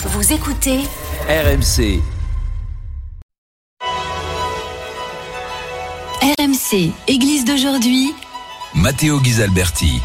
Vous écoutez RMC. RMC, Église d'aujourd'hui. Matteo Ghisalberti.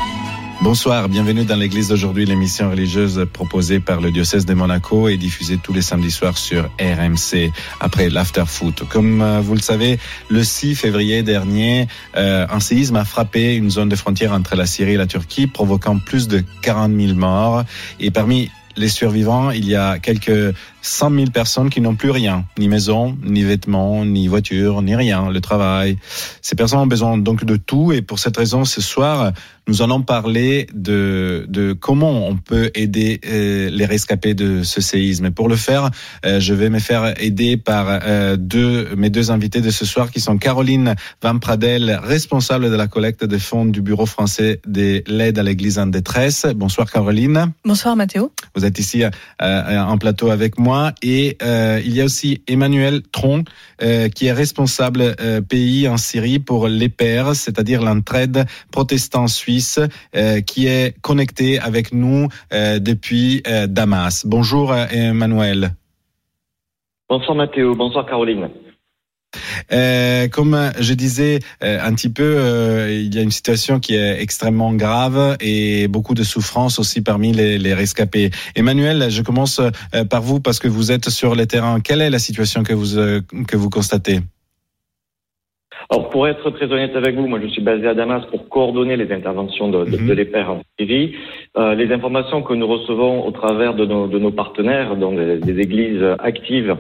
Bonsoir, bienvenue dans l'église d'aujourd'hui, l'émission religieuse proposée par le diocèse de Monaco et diffusée tous les samedis soirs sur RMC après l'after foot. Comme euh, vous le savez, le 6 février dernier, euh, un séisme a frappé une zone de frontière entre la Syrie et la Turquie, provoquant plus de 40 000 morts. Et parmi les survivants, il y a quelques 100 000 personnes qui n'ont plus rien, ni maison, ni vêtements, ni voiture, ni rien, le travail. Ces personnes ont besoin donc de tout et pour cette raison, ce soir, nous allons parler de, de comment on peut aider euh, les rescapés de ce séisme. Et pour le faire, euh, je vais me faire aider par euh, deux, mes deux invités de ce soir qui sont Caroline Van Pradel, responsable de la collecte des fonds du Bureau français de l'aide à l'Église en détresse. Bonsoir Caroline. Bonsoir Mathéo. Vous êtes ici en plateau avec moi et euh, il y a aussi Emmanuel Tron euh, qui est responsable euh, pays en Syrie pour les Pères, c'est-à-dire l'entraide protestant suisse qui est connecté avec nous depuis Damas. Bonjour Emmanuel. Bonsoir Mathéo, bonsoir Caroline. Euh, comme je disais euh, un petit peu, euh, il y a une situation qui est extrêmement grave et beaucoup de souffrance aussi parmi les, les rescapés. Emmanuel, je commence par vous parce que vous êtes sur le terrain. Quelle est la situation que vous que vous constatez? Alors, pour être très honnête avec vous, moi, je suis basé à Damas pour coordonner les interventions de, de, mhm. l'EPER en Syrie. Euh, les informations que nous recevons au travers de nos, de nos partenaires, donc des églises actives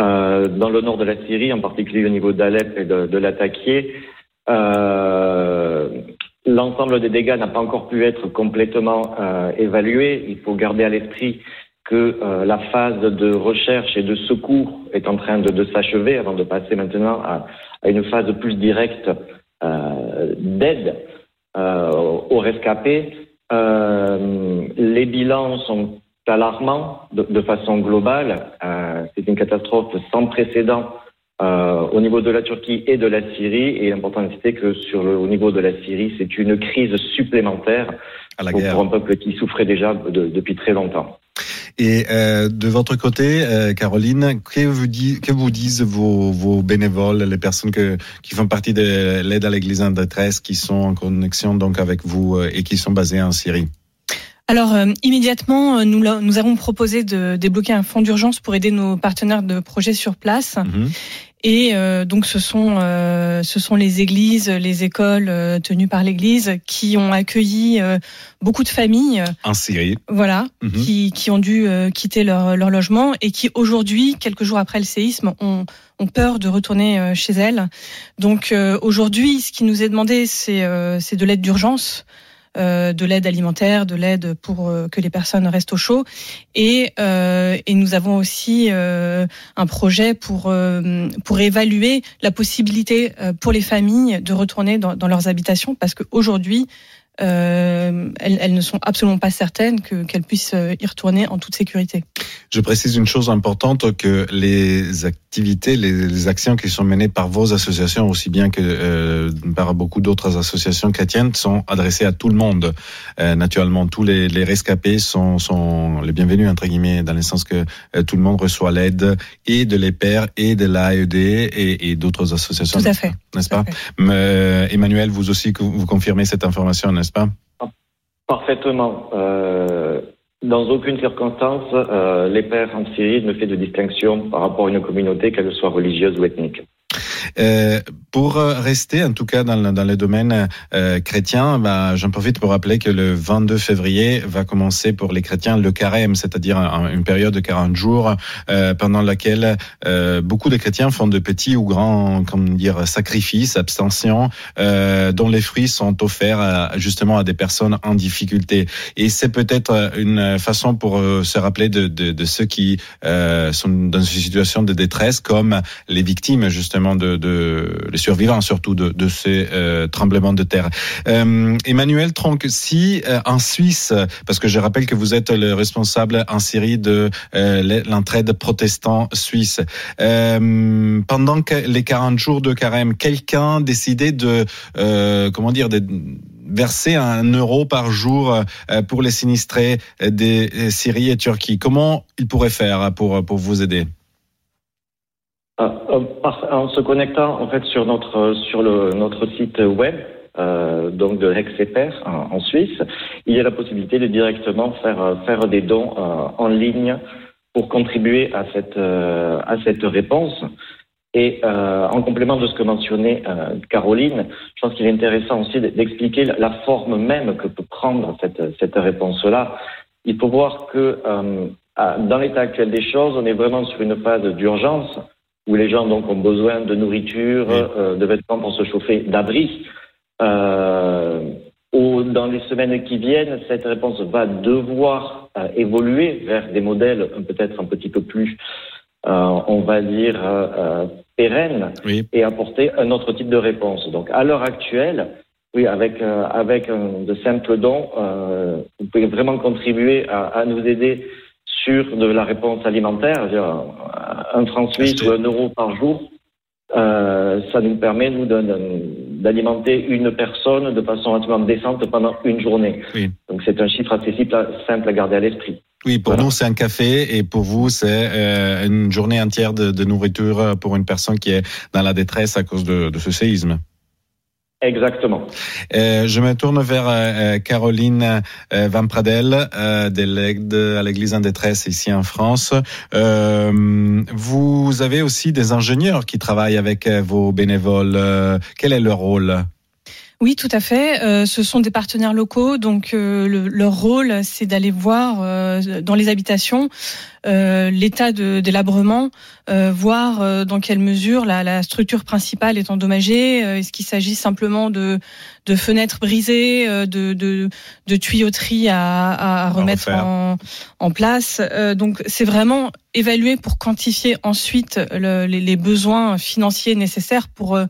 euh, dans le nord de la Syrie, en particulier au niveau d'Alep et de, de. Euh, L'ensemble des dégâts n'a pas encore pu être complètement euh, évalué. Il faut garder à l'esprit que la phase de recherche et de secours est en train de, s'achever avant de passer maintenant à, une phase plus directe d'aide aux rescapés. les bilans sont alarmant de, de façon globale. Euh, c'est une catastrophe sans précédent euh, au niveau de la Turquie et de la Syrie. Et l'important c'est que sur le, au niveau de la Syrie, c'est une crise supplémentaire à la pour, guerre. pour, un peuple qui souffrait déjà de, depuis très longtemps. Et euh, de votre côté, euh, Caroline, que vous, dit, que vous disent vos, vos, bénévoles, les personnes que, qui font partie de l'aide à l'Église en détresse, qui sont en connexion donc avec vous et qui sont basés en Syrie? Alors euh, immédiatement, euh, nous, nous avons proposé de débloquer un fonds d'urgence pour aider nos partenaires de projet sur place. Mhm. Et euh, donc ce sont ce sont les églises, les écoles tenues par l'Église qui ont accueilli beaucoup de familles en Syrie. Voilà, mhm. qui, qui ont dû quitter leur, leur logement et qui aujourd'hui, quelques jours après le séisme, ont, ont peur de retourner chez elles. Donc aujourd'hui, ce qui nous est demandé, c'est c'est de l'aide d'urgence. Euh, de l'aide alimentaire, de l'aide pour euh, que les personnes restent au chaud. Et, euh, et nous avons aussi un projet pour, pour évaluer la possibilité pour les familles de retourner dans, dans leurs habitations parce qu'aujourd'hui, elles, elles, ne sont absolument pas certaines qu'elles puissent euh, y retourner en toute sécurité. Je précise une chose importante que les activités, les, les actions qui sont menées par vos associations, aussi bien que euh, par beaucoup d'autres associations chrétiennes, sont adressées à tout le monde. Euh, naturellement, tous les, les rescapés sont, sont, les bienvenus entre guillemets, dans le sens que euh, tout le monde reçoit l'aide et de l'EPER et de l'AED et, et d'autres associations. Tout à fait. N'est-ce pas Emmanuel, vous aussi, vous confirmez cette information, n'est-ce Parfaitement. Euh, dans aucune circonstance, euh, les pères en Syrie ne fait de distinction par rapport à une communauté, qu'elle soit religieuse ou ethnique. Euh, pour rester en tout cas dans, le, dans les domaines euh, chrétiens, bah, j'en profite pour rappeler que le 22 février va commencer pour les chrétiens le carême, c'est-à-dire une période de 40 jours euh, pendant laquelle euh, beaucoup de chrétiens font de petits ou grands comme dire sacrifices, abstentions, euh, dont les fruits sont offerts justement à des personnes en difficulté. Et c'est peut-être une façon pour euh, se rappeler de, de, de ceux qui sont dans une situation de détresse, comme les victimes justement de de, les survivants surtout de, de ces euh, tremblements de terre. Euh, Emmanuel Tronc, si euh, en Suisse, parce que je rappelle que vous êtes le responsable en Syrie de euh, l'entraide protestant suisse, euh, pendant que les 40 jours de carême, quelqu'un décidait de comment dire de verser un euro par jour pour les sinistrés des Syrie et Turquie. Comment ils pourraient faire pour, pour vous aider? En se connectant en fait sur notre, sur le, notre site web, euh, donc de Hexeper en, Suisse, il y a la possibilité de directement faire, faire des dons euh, en ligne pour contribuer à cette, euh, à cette réponse. Et euh, en complément de ce que mentionnait euh, Caroline, je pense qu'il est intéressant aussi d'expliquer la forme même que peut prendre cette, cette réponse-là. Il faut voir que dans l'état actuel des choses, on est vraiment sur une phase d'urgence où les gens donc ont besoin de nourriture, de vêtements pour se chauffer, d'abri. Euh, dans les semaines qui viennent, cette réponse va devoir euh, évoluer vers des modèles peut-être un petit peu plus, euh, on va dire, euh, pérennes et apporter un autre type de réponse. Donc à l'heure actuelle, oui, avec, avec de simples dons, vous pouvez vraiment contribuer à, à, nous aider sur de la réponse alimentaire, un franc suisse ou un euro par jour. ça nous permet, nous, d'alimenter une personne de façon relativement décente pendant une journée. Donc c'est un chiffre assez simple à garder à l'esprit. Oui, pour nous c'est un café et pour vous c'est euh, une journée entière de, de, nourriture pour une personne qui est dans la détresse à cause de, de ce séisme. Exactement. Euh, je me tourne vers euh, Caroline euh, Van Pradel, euh, de à l'Église en détresse ici en France. Euh, vous avez aussi des ingénieurs qui travaillent avec vos bénévoles. quel est leur rôle? Oui, tout à fait. Euh, ce sont des partenaires locaux, donc euh, leur rôle, c'est d'aller voir euh, dans les habitations l'état de délabrement, voir dans quelle mesure la, la, structure principale est endommagée. Est-ce qu'il s'agit simplement de, de, fenêtres brisées, de, de, de tuyauteries à, à remettre en, en, place? Donc, c'est vraiment évaluer pour quantifier ensuite le, les, les, besoins financiers nécessaires pour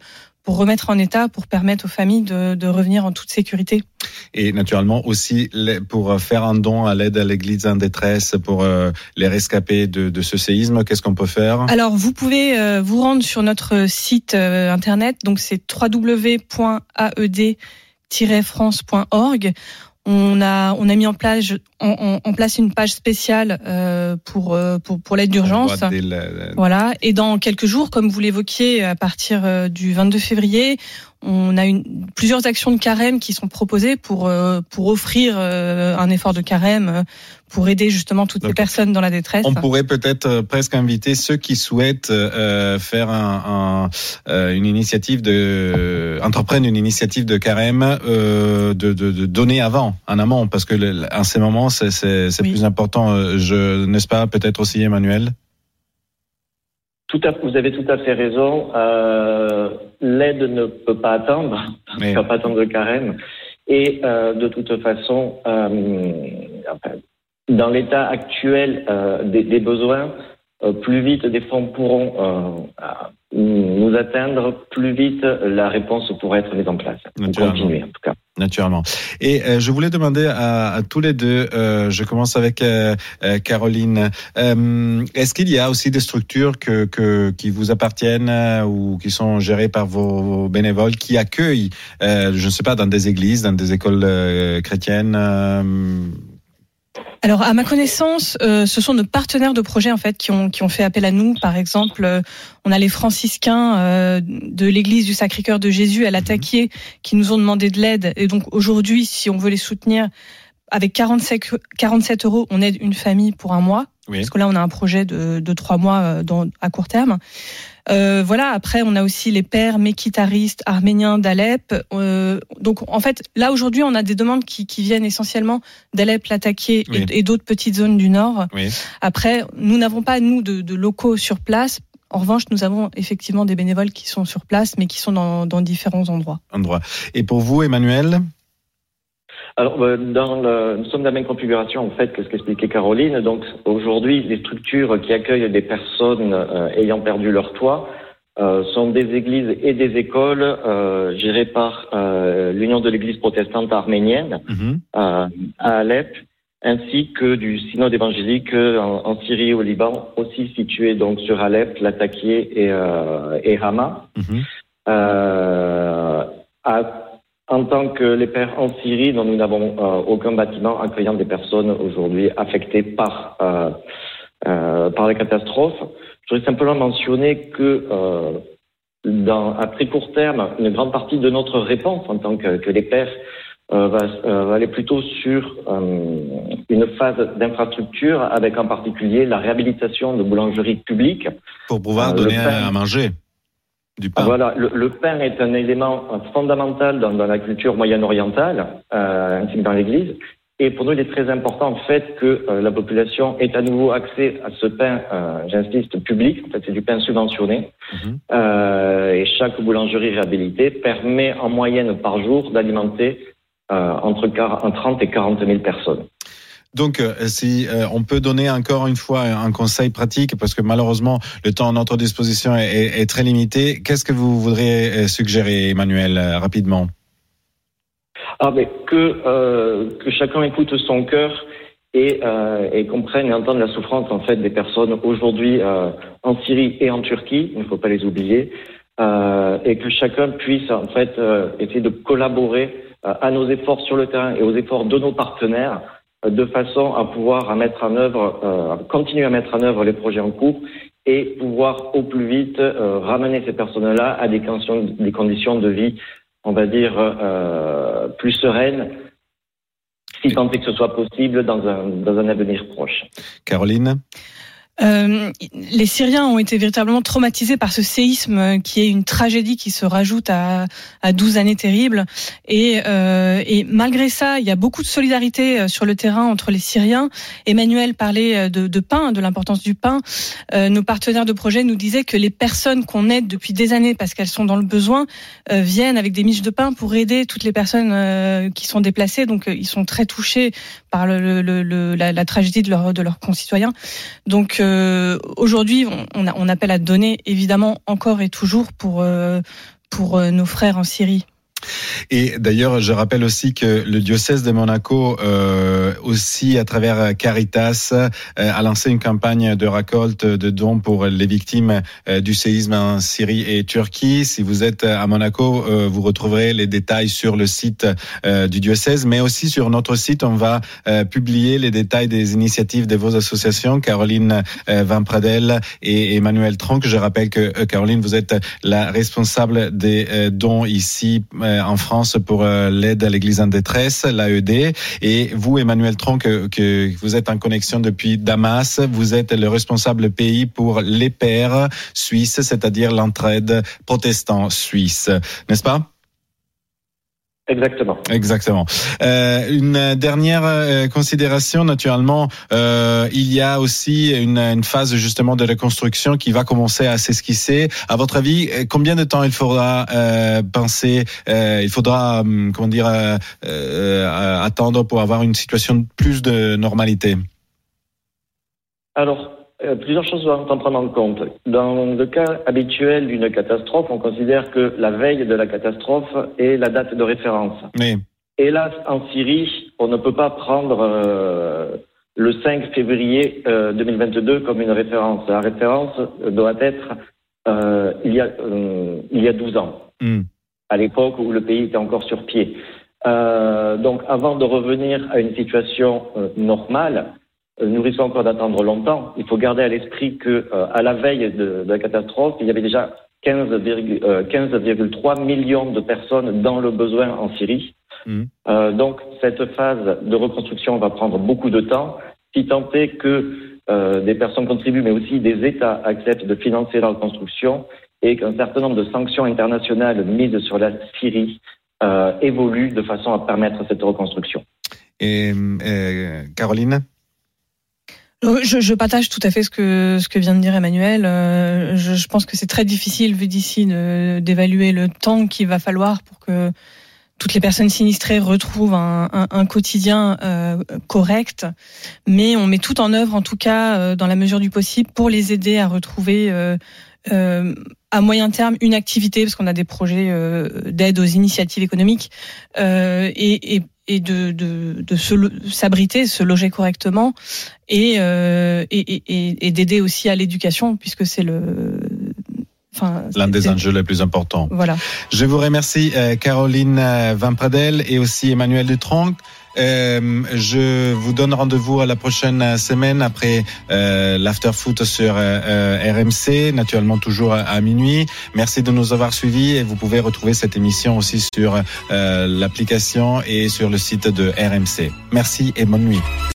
pour remettre en état, pour permettre aux familles de, de, revenir en toute sécurité. Et naturellement aussi pour faire un don à l'aide à l'Église en détresse pour euh, les rescapés de, de ce séisme, qu'est-ce qu'on peut faire? Alors vous pouvez euh, vous rendre sur notre site euh, internet, donc c'est www.aed-france.org. On a, on a mis en place, en place une page spéciale euh, pour, euh, pour, pour l'aide d'urgence. Voilà. Et dans quelques jours, comme vous l'évoquiez, à partir euh, du 22 février, on a une, plusieurs actions de carême qui sont proposées pour euh, pour offrir euh, un effort de carême euh, pour aider justement toutes les personnes dans la détresse. On pourrait peut-être presque inviter ceux qui souhaitent faire un, un, une initiative de entreprendre une initiative de carême de, de, de, donner avant en amont parce que en ces moments c'est plus important. Je n'est-ce pas peut-être aussi Emmanuel. Tout à, vous avez tout à fait raison. Euh, L'aide ne peut pas attendre, ne peut pas attendre le carême. Et euh, de toute façon, euh, dans l'état actuel euh, des, des, besoins, euh, plus vite des fonds pourront nous atteindre, plus vite la réponse pourra être mise en place. Continuer en tout cas naturellement. Et euh, je voulais demander à, à tous les deux, euh, je commence avec euh, euh Caroline, euh, est-ce qu'il y a aussi des structures que, que, qui vous appartiennent ou qui sont gérées par vos, vos bénévoles qui accueillent, je ne sais pas, dans des églises, dans des écoles chrétiennes alors, à ma connaissance, euh, ce sont nos partenaires de projet en fait qui ont qui ont fait appel à nous. Par exemple, euh, on a les franciscains euh, de l'Église du Sacré-Cœur de Jésus à l'Attaquier qui nous ont demandé de l'aide. Et donc aujourd'hui, si on veut les soutenir, avec 47, 47 euros, on aide une famille pour un mois. Parce que là, on a un projet de, de trois mois dans, à court terme. Euh, voilà. Après, on a aussi les pères mékitaristes arméniens d'Alep. Euh, donc, en fait, là aujourd'hui, on a des demandes qui, qui viennent essentiellement d'Alep, l'Attaqué et, d'autres petites zones du Nord. Après, nous n'avons pas nous de, de, locaux sur place. En revanche, nous avons effectivement des bénévoles qui sont sur place, mais qui sont dans, dans différents endroits. Endroits. Et pour vous, Emmanuel alors, euh, dans le, nous sommes dans la même configuration en fait que ce qu'expliquait Caroline. Donc, aujourd'hui, les structures qui accueillent des personnes euh, ayant perdu leur toit euh, sont des églises et des écoles euh, gérées par l'Union de l'Église protestante arménienne mhm. à Alep, ainsi que du synode évangélique en, en, Syrie au Liban, aussi situé donc sur Alep, Latakia et, et Hama. Mhm. En tant que les pères en Syrie, dont nous n'avons aucun bâtiment accueillant des personnes aujourd'hui affectées par par les catastrophes. Je voudrais simplement mentionner que dans, à très court terme, une grande partie de notre réponse en tant que, que les pères euh, va, euh, va, aller plutôt sur euh, une phase d'infrastructure avec en particulier la réhabilitation de boulangeries publiques. Pour pouvoir donner à manger du pain. Voilà, le, le, pain est un élément fondamental dans, dans la culture moyenne-orientale, ainsi que dans l'Église. Et pour nous, il est très important en fait que la population ait à nouveau accès à ce pain, j'insiste, public. En fait, c'est du pain subventionné. Mhm. et chaque boulangerie réhabilitée permet en moyenne par jour d'alimenter euh, entre 30 et 40 000 personnes. Donc, euh, si euh, on peut donner encore une fois un conseil pratique, parce que malheureusement le temps à notre disposition est, très limité, qu'est-ce que vous voudriez suggérer, Emmanuel, rapidement? Ah, mais que que chacun écoute son cœur et, et comprenne et entende la souffrance en fait des personnes aujourd'hui en Syrie et en Turquie. Il ne faut pas les oublier, et que chacun puisse en fait essayer de collaborer euh, à nos efforts sur le terrain et aux efforts de nos partenaires euh, de façon à pouvoir à mettre en œuvre, euh, continuer à mettre en œuvre les projets en cours et pouvoir au plus vite ramener ces personnes-là à des conditions, des conditions de vie, on va dire, plus sereines, si tant est que ce soit possible dans un, dans un avenir proche. Caroline? Euh, les Syriens ont été véritablement traumatisés par ce séisme euh, qui est une tragédie qui se rajoute à, à 12 années terribles. Et, euh, et, malgré ça, il y a beaucoup de solidarité euh, sur le terrain entre les Syriens. Emmanuel parlait de, pain, de l'importance du pain. Nos partenaires de projet nous disaient que les personnes qu'on aide depuis des années parce qu'elles sont dans le besoin viennent avec des miches de pain pour aider toutes les personnes qui sont déplacées. Donc ils sont très touchés par le, le, le, la, tragédie de, de leurs concitoyens. Donc euh, aujourd'hui, on, appelle à donner évidemment encore et toujours pour euh, euh, nos frères en Syrie. Et d'ailleurs, je rappelle aussi que le diocèse de Monaco, euh, aussi à travers Caritas, euh, a lancé une campagne de récolte de dons pour les victimes euh, du séisme en Syrie et Turquie. Si vous êtes à Monaco, euh, vous retrouverez les détails sur le site euh, du diocèse, mais aussi sur notre site, on va publier les détails des initiatives de vos associations, Caroline Van Pradel et Emmanuel Tronc. Je rappelle que Caroline, vous êtes la responsable des dons ici en France pour euh, l'aide à l'Église en détresse, l'AED. Et vous, Emmanuel Tronc, que, vous êtes en connexion depuis Damas, vous êtes le responsable pays pour les pères suisses, c'est-à-dire l'entraide protestant suisse, n'est-ce pas? Exactement. Exactement. Euh, une dernière euh, considération, naturellement, euh, il y a aussi une, une, phase justement de reconstruction qui va commencer à s'esquisser. À votre avis, euh, combien de temps il faudra euh, penser, euh, il faudra, hum, comment dire, attendre pour avoir une situation plus de normalité? Alors, euh, plusieurs choses doivent en prendre en compte. Dans le cas habituel d'une catastrophe, on considère que la veille de la catastrophe est la date de référence. Oui. Hélas, en Syrie, on ne peut pas prendre euh, le 5 février euh, 2022 comme une référence. La référence doit être euh, il, y a, il y a 12 ans, mm. à l'époque où le pays était encore sur pied. donc, avant de revenir à une situation normale, nous risquons encore d'attendre longtemps. Il faut garder à l'esprit que euh, à la veille de, la catastrophe, il y avait déjà 15,3 euh, millions de personnes dans le besoin en Syrie. Mmh. donc cette phase de reconstruction va prendre beaucoup de temps, si tant est que des personnes contribuent, mais aussi des États acceptent de financer la reconstruction et qu'un certain nombre de sanctions internationales mises sur la Syrie évoluent de façon à permettre cette reconstruction. Et Caroline? Je, je, partage tout à fait ce que ce que vient de dire Emmanuel. Euh, je, je pense que c'est très difficile vu d'ici d'évaluer le temps qu'il va falloir pour que toutes les personnes sinistrées retrouvent un, un, un quotidien euh, correct, mais on met tout en œuvre, en tout cas euh, dans la mesure du possible, pour les aider à retrouver euh, euh à moyen terme une activité, parce qu'on a des projets d'aide aux initiatives économiques, et, et, et de, de, de se s'abriter, se loger correctement et, euh, et, et, et d'aider aussi à l'éducation puisque c'est le enfin, L'un des enjeux les plus importants. Voilà. Je vous remercie euh, Caroline euh, Van Pradel et aussi Emmanuel Dutronc. Euh, je vous donne rendez-vous à la prochaine semaine après euh, l'after foot sur euh, euh, RMC, naturellement toujours à, à minuit. Merci de nous avoir suivis et vous pouvez retrouver cette émission aussi sur l'application et sur le site de RMC. Merci et bonne nuit.